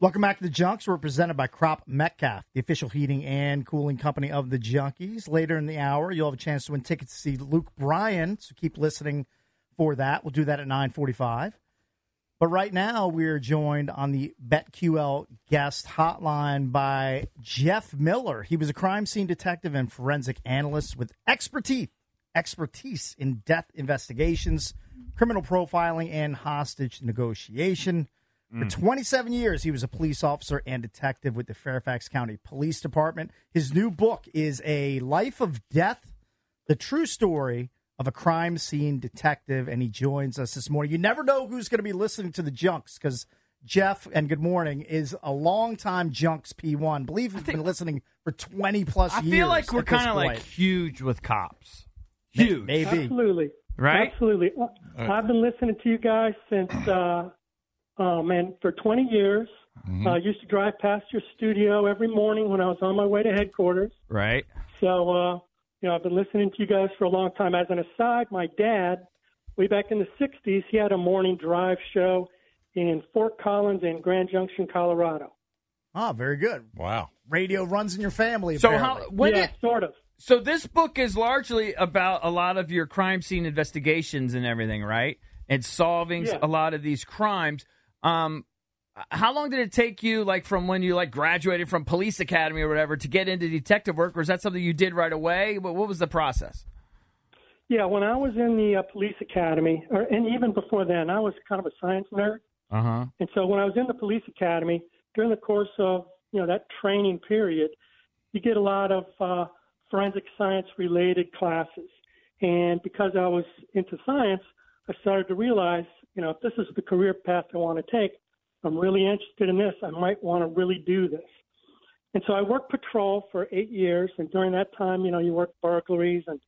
Welcome back to the Junks. We're presented by Cropp-Metcalfe, the official heating and cooling company of the Junkies. Later in the hour, you'll have a chance to win tickets to see Luke Bryan, so keep listening for that. We'll do that at 945. But right now, we're joined on the BetQL guest hotline by Jeff Miller. He was a crime scene detective and forensic analyst with expertise, expertise in death investigations, criminal profiling, and hostage negotiation. For 27 years, he was a police officer and detective with the Fairfax County Police Department. His new book is A Life of Death, the true story of a crime scene detective, and he joins us this morning. You never know who's going to be listening to the Junks because Jeff, and good morning, is a longtime Junks P1. believe he's been listening for 20 plus I years. feel like we're kind of like huge with cops. Huge. Maybe. Absolutely. Right? Absolutely. I've been listening to you guys since, uh, oh man, for 20 years. Mm-hmm. I used to drive past your studio every morning when I was on my way to headquarters. Right. So, uh, you know, I've been listening to you guys for a long time. As an aside, my dad, way back in the 60s, he had a morning drive show in Fort Collins and Grand Junction, Colorado. Ah, very good. Wow. Radio runs in your family. So apparently. how when yeah, did sort of. so this book is largely about a lot of your crime scene investigations and everything, right? And solving Yeah. a lot of these crimes. Um how long did it take you like from when you like graduated from police academy or whatever to get into detective work or is that something you did right away? What, what was the process? Yeah, when I was in the uh, police academy, or and even before then, I was kind of a science nerd. Uh-huh. And so when I was in the police academy, during the course of you know that training period, you get a lot of uh, forensic science related classes. And because I was into science, I started to realize, you know, if this is the career path I want to take, I'm really interested in this. I might want to really do this. And so I worked patrol for eight years, and during that time, you know, you work burglaries and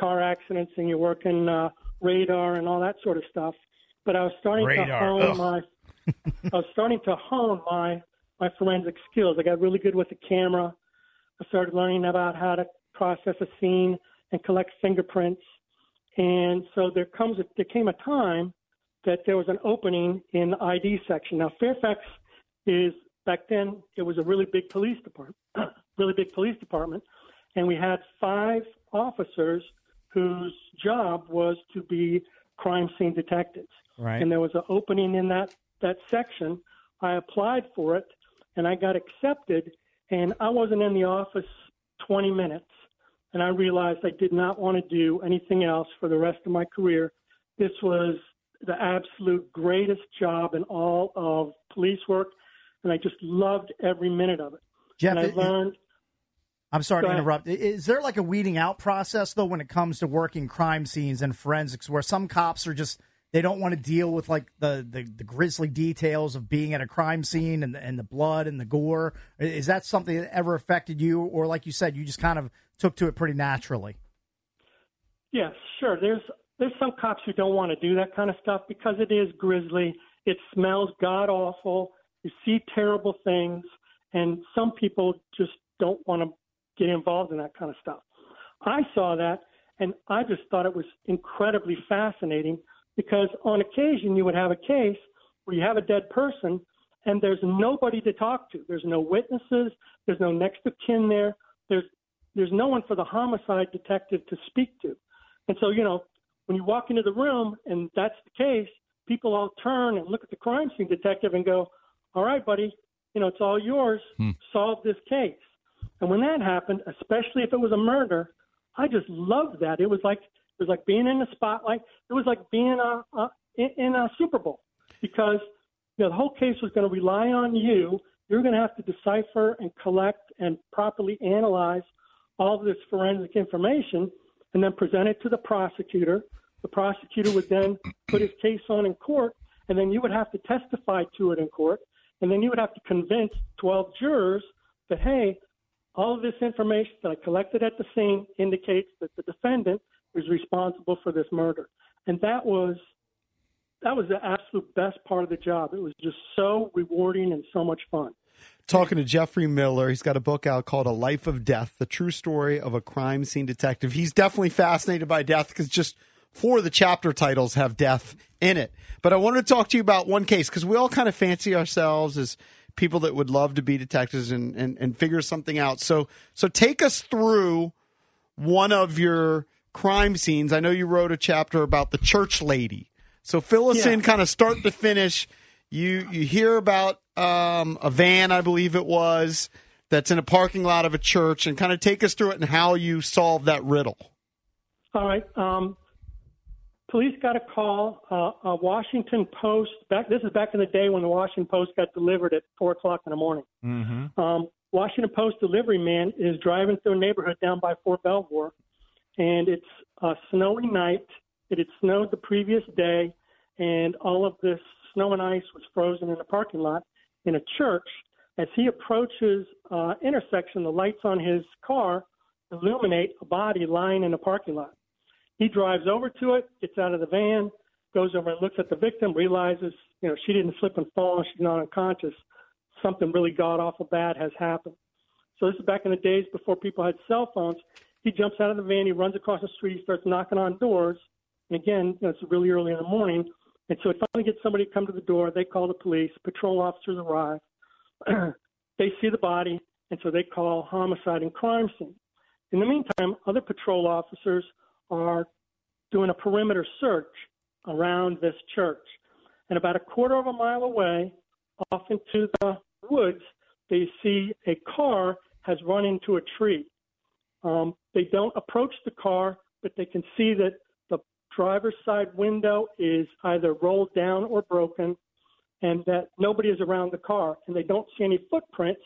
car accidents, and you're working uh, radar and all that sort of stuff. But I was starting Radar, to hone ugh. my I was starting to hone my my forensic skills. I got really good with the camera. I started learning about how to process a scene and collect fingerprints. And so there comes a, there came a time that there was an opening in the ID section. Now Fairfax is back then it was a really big police department, really big police department, and we had five officers whose job was to be crime scene detectives Right. and there was an opening in that that section. I applied for it, and I got accepted. And I wasn't in the office 20 minutes, and I realized I did not want to do anything else for the rest of my career. This was the absolute greatest job in all of police work, and I just loved every minute of it. Jeff, and I learned. I'm sorry to interrupt. Is there like a weeding out process though when it comes to working crime scenes and forensics where some cops are just they don't want to deal with like the, the, the grisly details of being at a crime scene and the, and the blood and the gore? Is that something that ever affected you or like you said you just kind of took to it pretty naturally? Yes, sure. There's there's some cops who don't want to do that kind of stuff because it is grisly. It smells god awful. You see terrible things, and some people just don't want to get involved in that kind of stuff. I saw that, and I just thought it was incredibly fascinating because on occasion you would have a case where you have a dead person and there's nobody to talk to. There's no witnesses. There's no next of kin there. There's there's no one for the homicide detective to speak to. And so, you know, when you walk into the room and that's the case, people all turn and look at the crime scene detective and go, "All right, buddy, you know it's all yours. Hmm. Solve this case." And when that happened, especially if it was a murder, I just loved that. It was like it was like being in the spotlight. It was like being a, a in, in a Super Bowl because you know the whole case was going to rely on you. You're going to have to decipher and collect and properly analyze all this forensic information and then present it to the prosecutor. The prosecutor would then put his case on in court, and then you would have to testify to it in court, and then you would have to convince 12 jurors that, hey, all of this information that I collected at the scene indicates that the defendant is responsible for this murder. And that was that was the absolute best part of the job. It was just so rewarding and so much fun. Talking to Jeffrey Miller, he's got a book out called A Life of Death: The True Story of a Crime Scene Detective. He's definitely fascinated by death because just four of the chapter titles have death in it. But I wanted to talk to you about one case because we all kind of fancy ourselves as people that would love to be detectives and, and, and figure something out. So so take us through one of your crime scenes. I know you wrote a chapter about the church lady. So fill us Yeah. in kind of start to finish. You you hear about um, a van, I believe it was, that's in a parking lot of a church, and kind of take us through it and how you solve that riddle. All right. Um, police got a call. Uh, a Washington Post. Back. This is back in the day when the Washington Post got delivered at four o'clock in the morning. Mm-hmm. Um, Washington Post delivery man is driving through a neighborhood down by Fort Belvoir, and it's a snowy night. It had snowed the previous day, and all of this snow and ice was frozen in the parking lot in a church. As he approaches uh, intersection, the lights on his car illuminate a body lying in a parking lot. He drives over to it, gets out of the van, goes over and looks at the victim, realizes, you know, she didn't slip and fall, she's not unconscious. Something really god awful bad has happened. So this is back in the days before people had cell phones. He jumps out of the van, he runs across the street, he starts knocking on doors. And again, you know, it's really early in the morning. And so it finally gets somebody to come to the door. They call the police. Patrol officers arrive. they see the body, and so they call homicide and crime scene. In the meantime, other patrol officers are doing a perimeter search around this church. And about a quarter of a mile away, off into the woods, they see a car has run into a tree. Um, they don't approach the car, but they can see that driver's side window is either rolled down or broken, and that nobody is around the car. And they don't see any footprints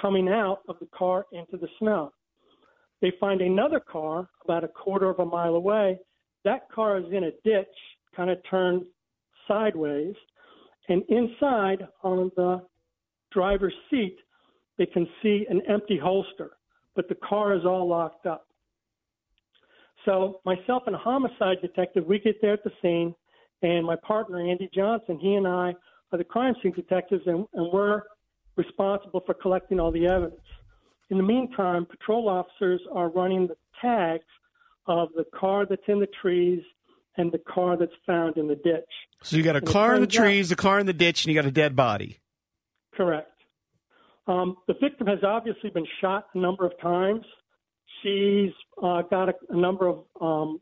coming out of the car into the snow. They find another car about a quarter of a mile away. That car is in a ditch, kind of turned sideways. And inside on the driver's seat, they can see an empty holster, but the car is all locked up. So myself and a homicide detective, we get there at the scene, and my partner Andy Johnson, he and I are the crime scene detectives, and, and we're responsible for collecting all the evidence. In the meantime, patrol officers are running the tags of the car that's in the trees and the car that's found in the ditch. So you got a And car in the turns out- trees, a car in the ditch, and you got a dead body. Correct. Um, the victim has obviously been shot a number of times. She's uh, got a, a number of um,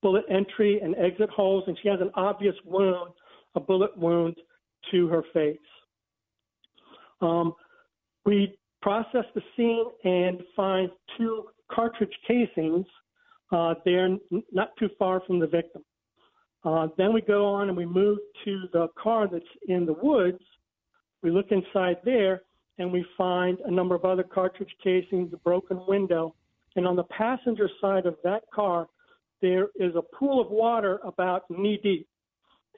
bullet entry and exit holes, and she has an obvious wound, a bullet wound to her face. Um, we process the scene and find two cartridge casings. Uh, they're n- not too far from the victim. Uh, then we go on and we move to the car that's in the woods. We look inside there and we find a number of other cartridge casings, a broken window. And on the passenger side of that car, there is a pool of water about knee deep.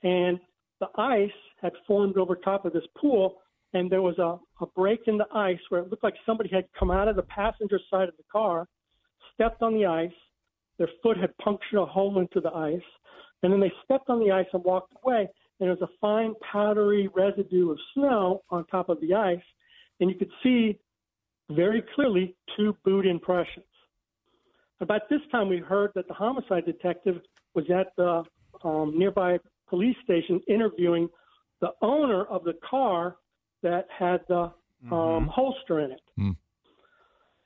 And the ice had formed over top of this pool, and there was a, a break in the ice where it looked like somebody had come out of the passenger side of the car, stepped on the ice, their foot had punctured a hole into the ice, and then they stepped on the ice and walked away. And there was a fine powdery residue of snow on top of the ice, and you could see very clearly two boot impressions. About this time, we heard that the homicide detective was at the um, nearby police station interviewing the owner of the car that had the um, holster in it.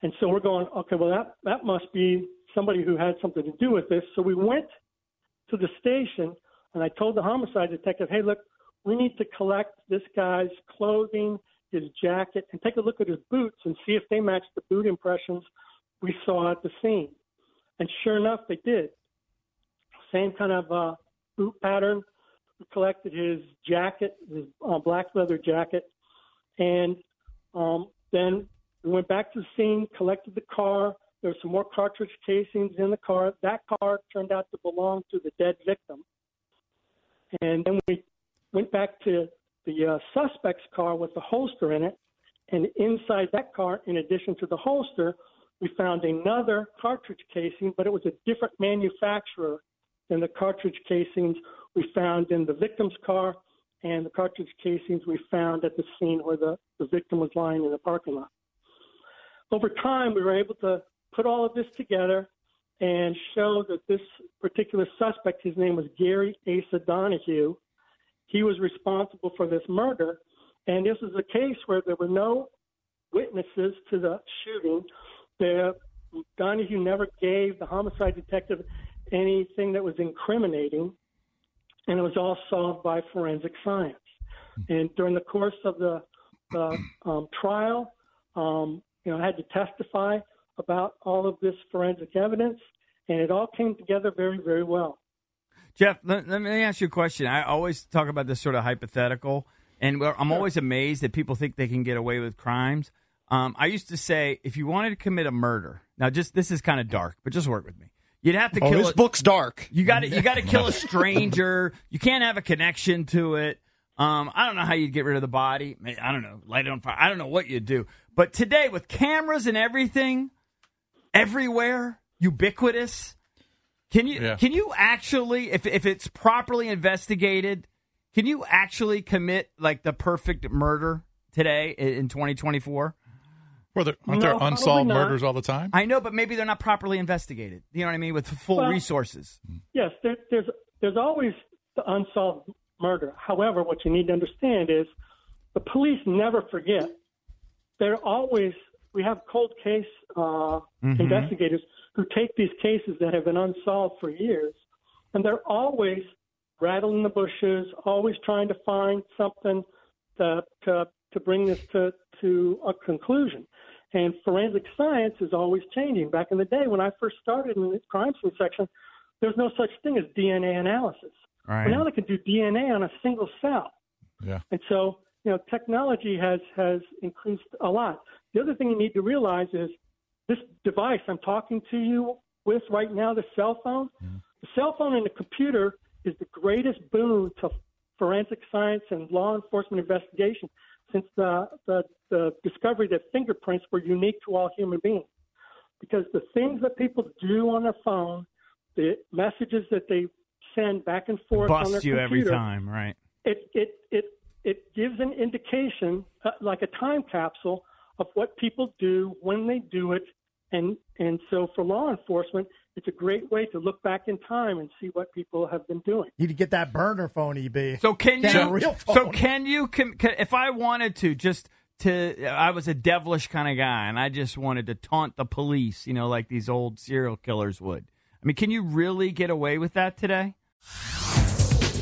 And so we're going, okay, well, that, that must be somebody who had something to do with this. So we went to the station And I told the homicide detective, hey, look, we need to collect this guy's clothing, his jacket, and take a look at his boots and see if they match the boot impressions we saw at the scene. And sure enough, they did. Same kind of uh, boot pattern. We collected his jacket, his uh, black leather jacket, and um, then we went back to the scene, collected the car. There were some more cartridge casings in the car. That car turned out to belong to the dead victim. And then we went back to the uh, suspect's car with the holster in it. And inside that car, in addition to the holster, we found another cartridge casing, but it was a different manufacturer than the cartridge casings we found in the victim's car and the cartridge casings we found at the scene where the, the victim was lying in the parking lot. Over time, we were able to put all of this together and show that this particular suspect, his name was Gary Asa Donahue, he was responsible for this murder. And this is a case where there were no witnesses to the shooting. The, Donahue never gave the homicide detective anything that was incriminating, and it was all solved by forensic science. And during the course of the, the um, trial, um, you know, I had to testify about all of this forensic evidence, and it all came together very, very well. Jeff, let, let, me ask you a question. I always talk about this sort of hypothetical, and I'm always amazed that people think they can get away with crimes. Um, I used to say, if you wanted to commit a murder, now just this is kind of dark, but just work with me. You'd have to oh, kill. This a, book's dark. You got to you got to kill a stranger. you can't have a connection to it. Um, I don't know how you'd get rid of the body. I don't know, light it on fire. I don't know what you'd do. But today, with cameras and everything, everywhere, ubiquitous, can you yeah. can you actually, if if it's properly investigated, can you actually commit like the perfect murder today in 2024? Well, there, aren't no, there unsolved murders all the time? I know, but maybe they're not properly investigated. You know what I mean? With full well, resources. Yes, there, there's there's always the unsolved murder. However, what you need to understand is the police never forget. They're always we have cold case uh, mm-hmm. investigators who take these cases that have been unsolved for years, and they're always rattling the bushes, always trying to find something to to, uh, to bring this to to a conclusion. And forensic science is always changing. Back in the day when I first started in the crime scene section, there was no such thing as DNA analysis. Right. But now they can do DNA on a single cell. Yeah. And so, you know, technology has has increased a lot. The other thing you need to realize is this device I'm talking to you with right now, the cell phone, mm. the cell phone and the computer is the greatest boon to forensic science and law enforcement investigation since the, the, the discovery that fingerprints were unique to all human beings. Because the things that people do on their phone, the messages that they send back and forth Bust on their you computer, every time, right? It it it it gives an indication, uh, like a time capsule, of what people do when they do it, and and so for law enforcement, it's a great way to look back in time and see what people have been doing. You need to get that burner phone, EB. So can you? real So can you? Can, can, if I wanted to, just to, I was a devilish kind of guy, and I just wanted to taunt the police, you know, like these old serial killers would. I mean, can you really get away with that today?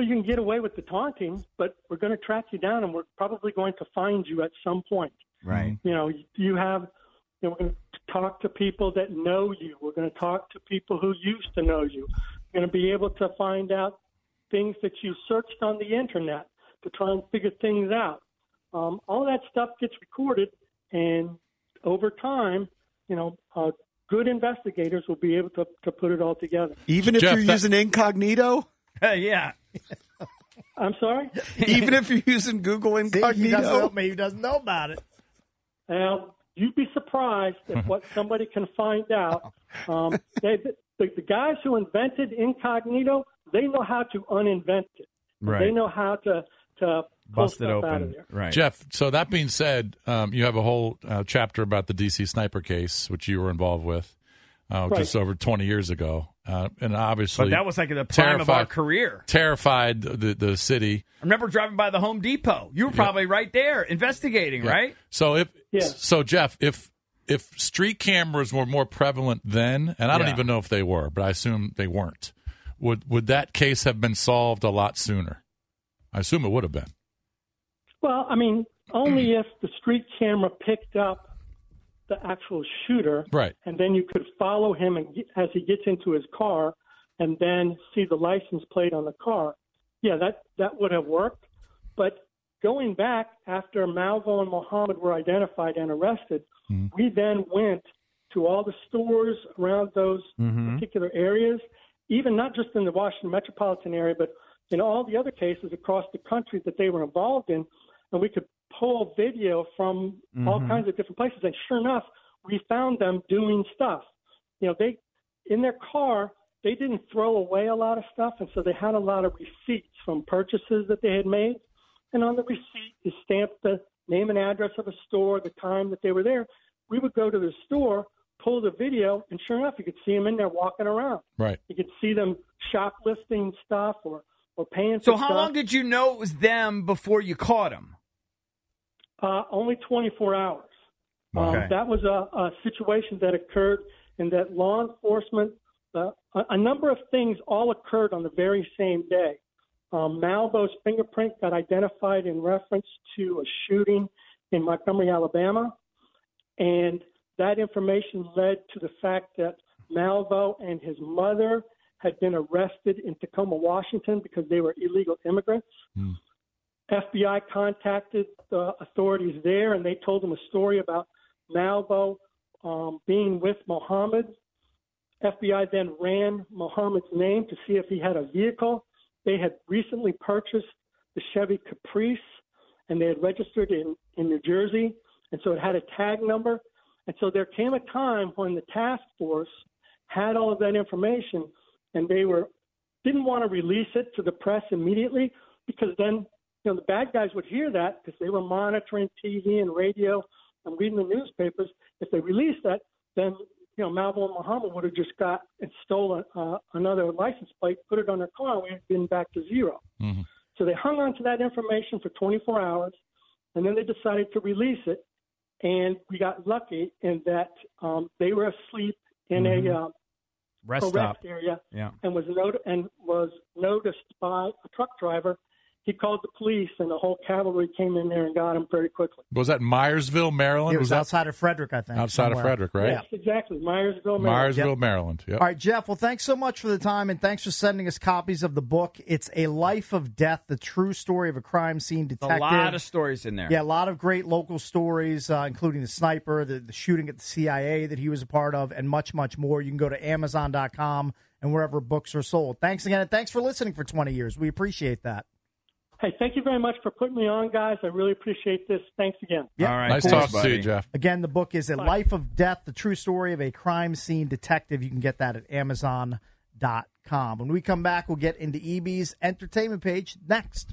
Well, you can get away with the taunting, but we're going to track you down and we're probably going to find you at some point. Right. You know, you have, you know, we're going to talk to people that know you. We're going to talk to people who used to know you. We're going to be able to find out things that you searched on the internet to try and figure things out. Um, all that stuff gets recorded, and over time, you know, uh, good investigators will be able to, to put it all together. Even if Jeff, you're that- using incognito? yeah. I'm sorry? Even if you're using Google See, he Incognito? doesn't know, maybe he doesn't know about it. Well, you'd be surprised at what somebody can find out. Um, they, the, the guys who invented incognito they know how to uninvent it. Right. They know how to to Bust it stuff out of open. Right. Jeff, so that being said, um, you have a whole uh, chapter about the DC sniper case, which you were involved with uh, Right. just over 20 years ago. Uh, and obviously, But that was like at the prime of our career. terrified the, the city. I remember driving by the Home Depot. You were probably right there investigating, Yeah. right? So if Yeah. so, Jeff, if if street cameras were more prevalent then, and I don't even know if they were, but I assume they weren't, would would that case have been solved a lot sooner? I assume it would have been. Well, I mean, only if the street camera picked up the actual shooter, Right. and then you could follow him and as he gets into his car, and then see the license plate on the car. Yeah, that that would have worked. But going back after Malvo and Muhammad were identified and arrested, mm-hmm. we then went to all the stores around those mm-hmm. particular areas, even not just in the Washington metropolitan area, but in all the other cases across the country that they were involved in, and we could pull video from all mm-hmm. kinds of different places. And sure enough, we found them doing stuff. You know, they in their car they didn't throw away a lot of stuff, and so they had a lot of receipts from purchases that they had made. And on the receipt is stamped the name and address of a store, the time that they were there. We would go to the store, pull the video, and sure enough, you could see them in there walking around. Right. You could see them shoplifting stuff or or paying. So for how stuff. long did you know it was them before you caught them? Uh, only 24 hours. Okay. Um, that was a, a situation that occurred in that law enforcement, uh, a, a number of things all occurred on the very same day. Um, Malvo's fingerprint got identified in reference to a shooting in Montgomery, Alabama, and that information led to the fact that Malvo and his mother had been arrested in Tacoma, Washington, because they were illegal immigrants. FBI contacted the authorities there, and they told them a story about Malvo um, being with Muhammad. FBI then ran Muhammad's name to see if he had a vehicle. They had recently purchased the Chevy Caprice, and they had registered in, in New Jersey, and so it had a tag number. And so there came a time when the task force had all of that information, and they were didn't want to release it to the press immediately because then you know the bad guys would hear that because they were monitoring TV and radio and reading the newspapers. If they released that, then you know Malvo and Muhammad would have just got and stolen uh, another license plate, put it on their car, and we'd been back to 0 So they hung on to that information for 24 hours, and then they decided to release it. And we got lucky in that um, they were asleep in a uh, Rest a rest area Yeah. and was not- and was noticed by a truck driver. He called the police, and the whole cavalry came in there and got him very quickly. Was that Myersville, Maryland? It was that outside of Frederick, I think. outside of. Frederick, right? Yeah. Exactly, Myersville, Maryland. Myersville, Maryland. Yep. All right, Jeff. Well, thanks so much for the time, and thanks for sending us copies of the book. It's a life of death: the true story of a crime scene detective. A lot of stories in there. yeah, a lot of great local stories, uh, including the sniper, the, the shooting at the CIA that he was a part of, and much, much more. You can go to Amazon.com and wherever books are sold. Thanks again, and thanks for listening for 20 years. We appreciate that. Hey, thank you very much for putting me on, guys. I really appreciate this. Thanks again. Yeah. All right. Nice Thanks, talking to you, Jeff. Again, the book is A Life of Death, the true story of a crime scene detective. You can get that at Amazon.com. When we come back, we'll get into EB's entertainment page next.